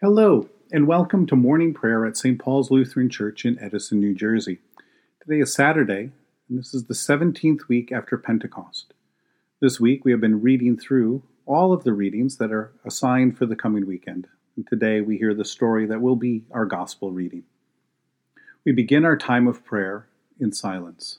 Hello, and welcome to morning prayer at St. Paul's Lutheran Church in Edison, New Jersey. Today is Saturday, and this is the 17th week after Pentecost. This week we have been reading through all of the readings that are assigned for the coming weekend, and today we hear the story that will be our gospel reading. We begin our time of prayer in silence.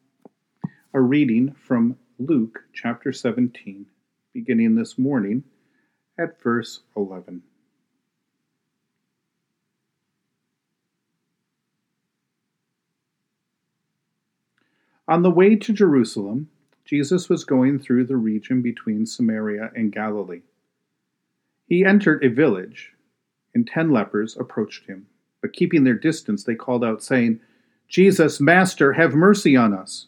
A reading from Luke chapter 17, beginning this morning at verse 11. On the way to Jerusalem, Jesus was going through the region between Samaria and Galilee. He entered a village, and ten lepers approached him. But keeping their distance, they called out, saying, Jesus, Master, have mercy on us.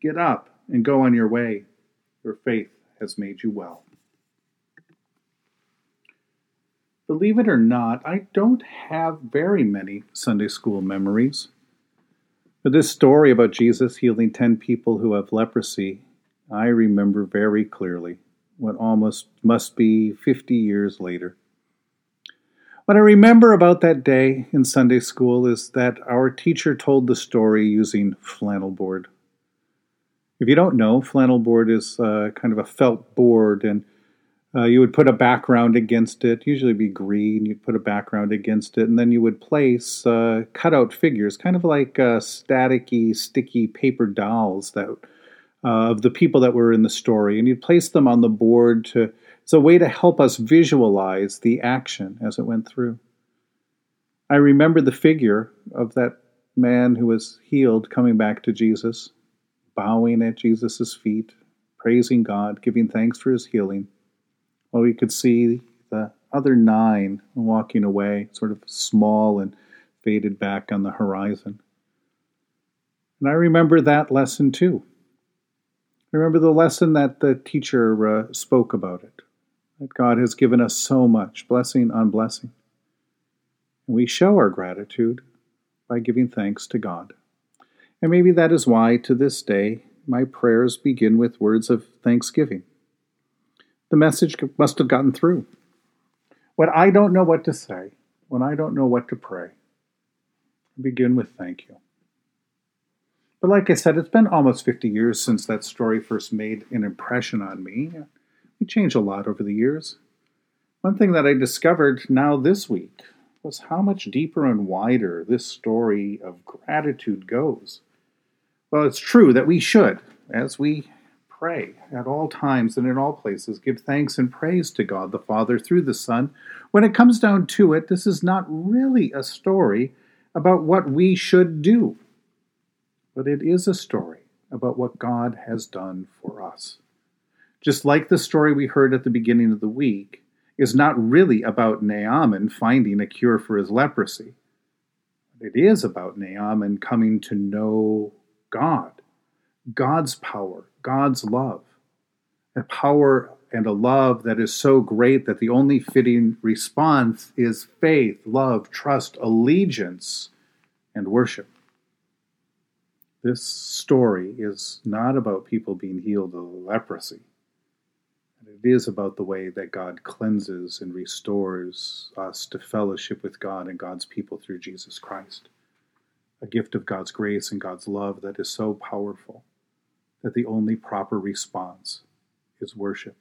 Get up and go on your way. Your faith has made you well. Believe it or not, I don't have very many Sunday school memories. But this story about Jesus healing 10 people who have leprosy, I remember very clearly, what almost must be 50 years later. What I remember about that day in Sunday school is that our teacher told the story using flannel board. If you don't know, flannel board is uh, kind of a felt board, and uh, you would put a background against it, usually be green. You'd put a background against it, and then you would place uh, cutout figures, kind of like uh, staticky, sticky paper dolls that uh, of the people that were in the story, and you'd place them on the board to. It's a way to help us visualize the action as it went through. I remember the figure of that man who was healed coming back to Jesus bowing at Jesus' feet, praising God, giving thanks for his healing, while we could see the other nine walking away, sort of small and faded back on the horizon. And I remember that lesson too. Remember the lesson that the teacher uh, spoke about it that God has given us so much, blessing on blessing. And we show our gratitude by giving thanks to God. And maybe that is why, to this day, my prayers begin with words of thanksgiving. The message must have gotten through. When I don't know what to say, when I don't know what to pray, I begin with thank you. But like I said, it's been almost 50 years since that story first made an impression on me. We change a lot over the years. One thing that I discovered now this week was how much deeper and wider this story of gratitude goes. Well, it's true that we should, as we pray at all times and in all places. Give thanks and praise to God the Father through the Son. When it comes down to it, this is not really a story about what we should do, but it is a story about what God has done for us. Just like the story we heard at the beginning of the week is not really about Naaman finding a cure for his leprosy. It is about Naaman coming to know God, God's power, God's love, a power and a love that is so great that the only fitting response is faith, love, trust, allegiance, and worship. This story is not about people being healed of leprosy. It is about the way that God cleanses and restores us to fellowship with God and God's people through Jesus Christ. A gift of God's grace and God's love that is so powerful that the only proper response is worship.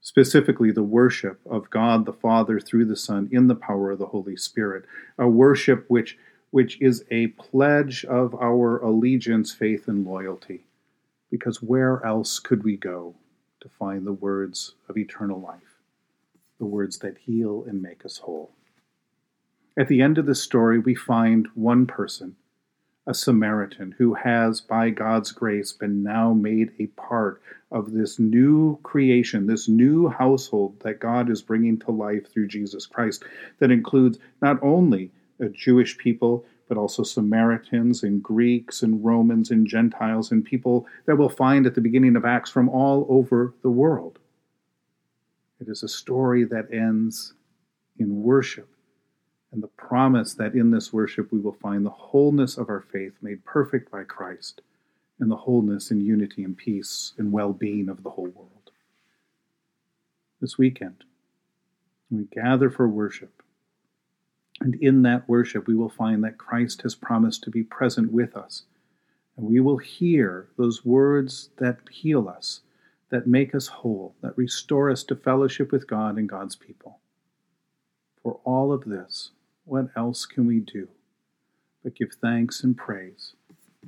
Specifically, the worship of God the Father through the Son in the power of the Holy Spirit, a worship which, which is a pledge of our allegiance, faith, and loyalty. Because where else could we go to find the words of eternal life, the words that heal and make us whole? At the end of the story, we find one person a Samaritan who has, by God's grace, been now made a part of this new creation, this new household that God is bringing to life through Jesus Christ, that includes not only a Jewish people, but also Samaritans and Greeks and Romans and Gentiles and people that we'll find at the beginning of Acts from all over the world. It is a story that ends in worship and the promise that in this worship we will find the wholeness of our faith made perfect by Christ, and the wholeness and unity and peace and well being of the whole world. This weekend, we gather for worship, and in that worship we will find that Christ has promised to be present with us, and we will hear those words that heal us, that make us whole, that restore us to fellowship with God and God's people. For all of this, what else can we do but give thanks and praise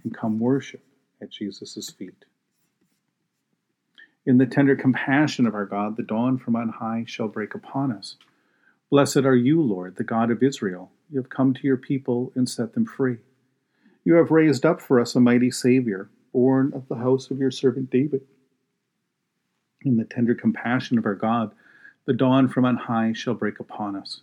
and come worship at Jesus' feet? In the tender compassion of our God, the dawn from on high shall break upon us. Blessed are you, Lord, the God of Israel. You have come to your people and set them free. You have raised up for us a mighty Savior, born of the house of your servant David. In the tender compassion of our God, the dawn from on high shall break upon us.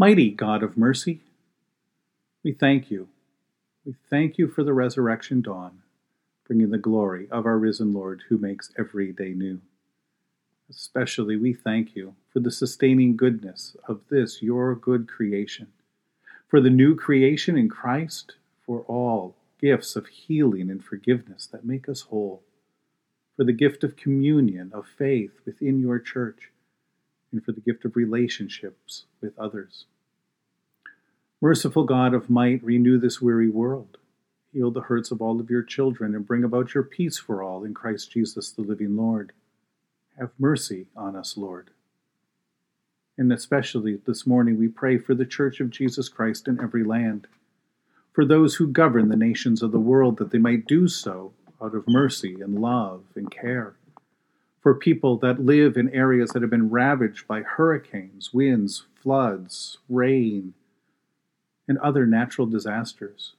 Mighty God of mercy, we thank you. We thank you for the resurrection dawn, bringing the glory of our risen Lord who makes every day new. Especially we thank you for the sustaining goodness of this, your good creation, for the new creation in Christ, for all gifts of healing and forgiveness that make us whole, for the gift of communion, of faith within your church and for the gift of relationships with others. Merciful God of might, renew this weary world. Heal the hurts of all of your children and bring about your peace for all in Christ Jesus, the living Lord. Have mercy on us, Lord. And especially this morning, we pray for the Church of Jesus Christ in every land, for those who govern the nations of the world, that they might do so out of mercy and love and care for people that live in areas that have been ravaged by hurricanes, winds, floods, rain, and other natural disasters,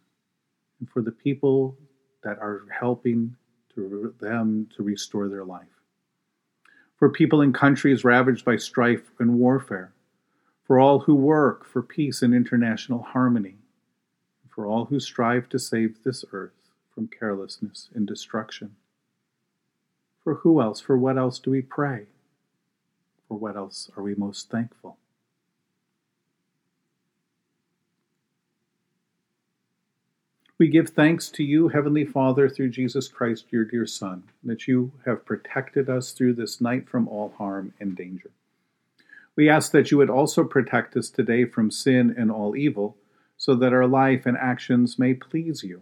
and for the people that are helping to them to restore their life. for people in countries ravaged by strife and warfare, for all who work for peace and international harmony, for all who strive to save this earth from carelessness and destruction. For who else, for what else do we pray? For what else are we most thankful? We give thanks to you, Heavenly Father, through Jesus Christ, your dear Son, that you have protected us through this night from all harm and danger. We ask that you would also protect us today from sin and all evil, so that our life and actions may please you.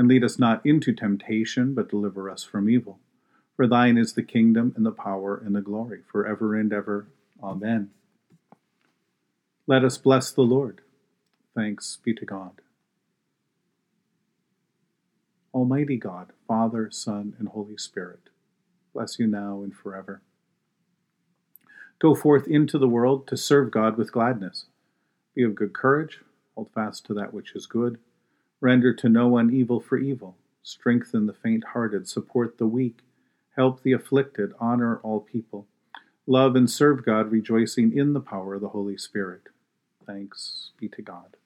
And lead us not into temptation, but deliver us from evil. For thine is the kingdom, and the power, and the glory, for ever and ever. Amen. Let us bless the Lord. Thanks be to God. Almighty God, Father, Son, and Holy Spirit, bless you now and forever. Go forth into the world to serve God with gladness. Be of good courage, hold fast to that which is good, render to no one evil for evil, strengthen the faint hearted, support the weak, help the afflicted, honor all people. Love and serve God, rejoicing in the power of the Holy Spirit. Thanks be to God.